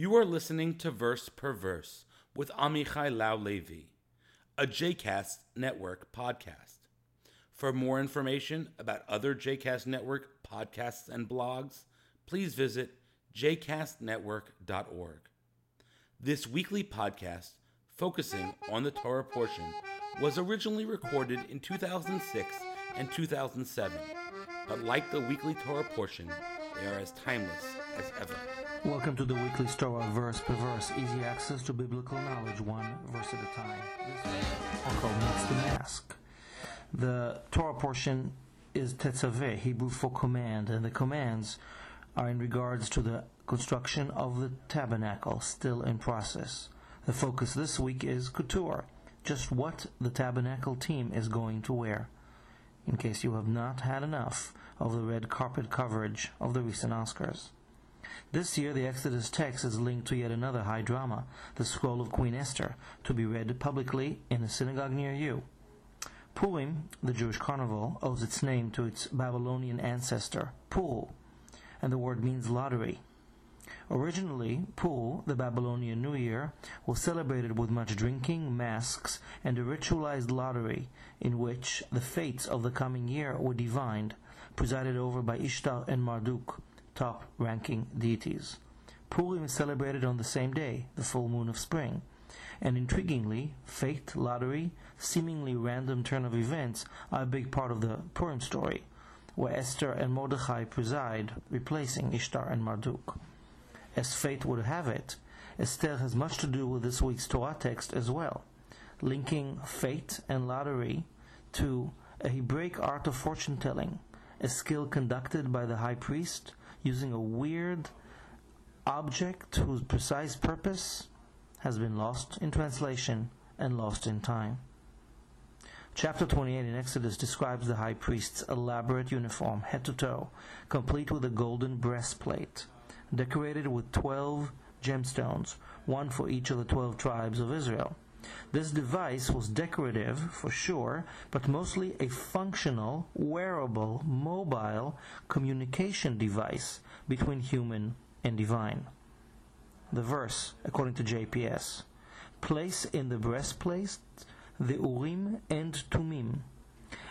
You are listening to Verse per Verse with Amichai Lau Lavi, a JCast Network podcast. For more information about other JCast Network podcasts and blogs, please visit jcastnetwork.org. This weekly podcast, focusing on the Torah portion, was originally recorded in 2006 and 2007, but like the weekly Torah portion, they are as timeless as ever. Welcome to the weekly Torah verse per verse, easy access to biblical knowledge, one verse at a time. This is to Mask. The Torah portion is Tetzaveh, Hebrew for command, and the commands are in regards to the construction of the tabernacle, still in process. The focus this week is couture, just what the tabernacle team is going to wear, in case you have not had enough of the red carpet coverage of the recent Oscars. This year, the Exodus text is linked to yet another high drama, the Scroll of Queen Esther, to be read publicly in a synagogue near you. Purim, the Jewish carnival, owes its name to its Babylonian ancestor, Pul, and the word means lottery. Originally, Pul, the Babylonian New Year, was celebrated with much drinking, masks, and a ritualized lottery in which the fates of the coming year were divined, presided over by Ishtar and Marduk, top ranking deities. Purim is celebrated on the same day, the full moon of spring. And intriguingly, fate, lottery, seemingly random turn of events are a big part of the Purim story, where Esther and Mordechai preside, replacing Ishtar and Marduk. As fate would have it, Esther has much to do with this week's Torah text as well, linking fate and lottery to a Hebraic art of fortune telling, a skill conducted by the high priest using a weird object whose precise purpose has been lost in translation and lost in time. Chapter 28 in Exodus describes the high priest's elaborate uniform, head to toe, complete with a golden breastplate, decorated with 12 gemstones, one for each of the 12 tribes of Israel. This device was decorative, for sure, but mostly a functional, wearable, mobile communication device between human and divine. The verse, according to JPS, place in the breastplate the Urim and Tumim,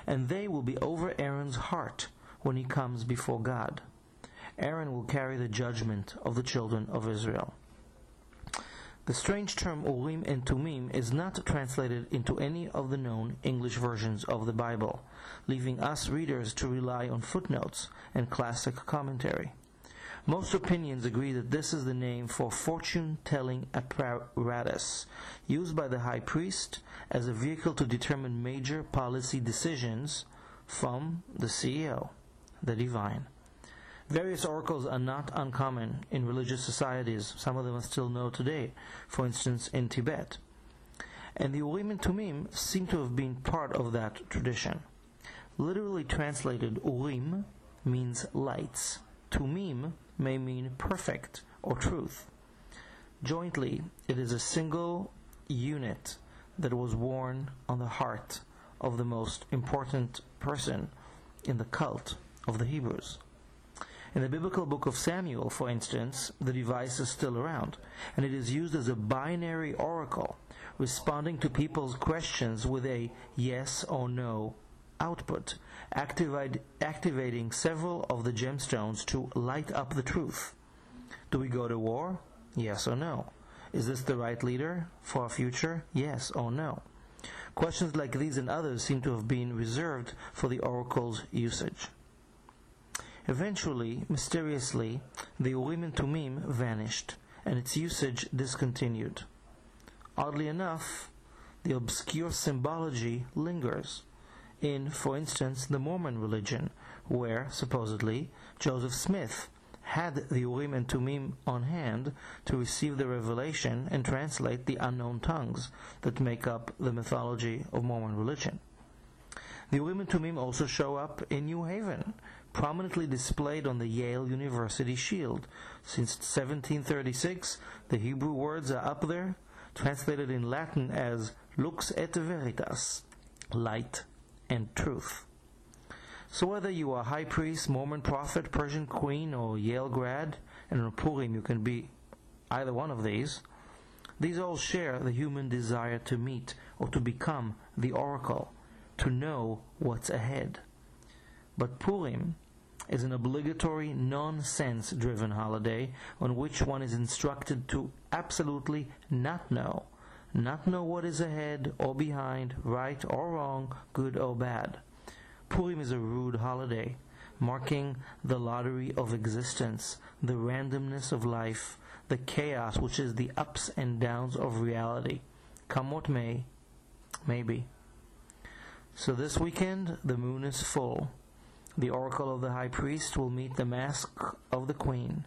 and they will be over Aaron's heart when he comes before God. Aaron will carry the judgment of the children of Israel. The strange term Urim and Tumim is not translated into any of the known English versions of the Bible, leaving us readers to rely on footnotes and classic commentary. Most opinions agree that this is the name for fortune telling apparatus used by the high priest as a vehicle to determine major policy decisions from the CEO, the divine. Various oracles are not uncommon in religious societies. Some of them are still known today, for instance, in Tibet. And the Urim and Tumim seem to have been part of that tradition. Literally translated, Urim means lights. Tumim may mean perfect or truth. Jointly, it is a single unit that was worn on the heart of the most important person in the cult of the Hebrews. In the biblical book of Samuel, for instance, the device is still around, and it is used as a binary oracle, responding to people's questions with a yes or no output, activate, activating several of the gemstones to light up the truth. Do we go to war? Yes or no? Is this the right leader for our future? Yes or no? Questions like these and others seem to have been reserved for the oracle's usage. Eventually, mysteriously, the Urim and Tumim vanished, and its usage discontinued. Oddly enough, the obscure symbology lingers in, for instance, the Mormon religion, where, supposedly, Joseph Smith had the Urim and Tumim on hand to receive the revelation and translate the unknown tongues that make up the mythology of Mormon religion. The Urim and Tumim also show up in New Haven, prominently displayed on the Yale University shield. Since 1736, the Hebrew words are up there, translated in Latin as lux et veritas, light and truth. So whether you are high priest, Mormon prophet, Persian queen, or Yale grad, and on Purim you can be either one of these. These all share the human desire to meet or to become the oracle, to know what's ahead. But Purim is an obligatory, non-sense driven holiday on which one is instructed to absolutely not know, not know what is ahead or behind, right or wrong, good or bad. Purim is a rude holiday, marking the lottery of existence, the randomness of life, the chaos which is the ups and downs of reality. Come what may, maybe. So this weekend, the moon is full. The oracle of the high priest will meet the mask of the queen.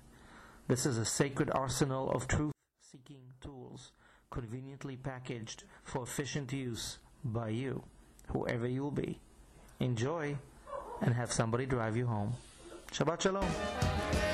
This is a sacred arsenal of truth seeking tools, conveniently packaged for efficient use by you, whoever you'll be. Enjoy and have somebody drive you home. Shabbat Shalom.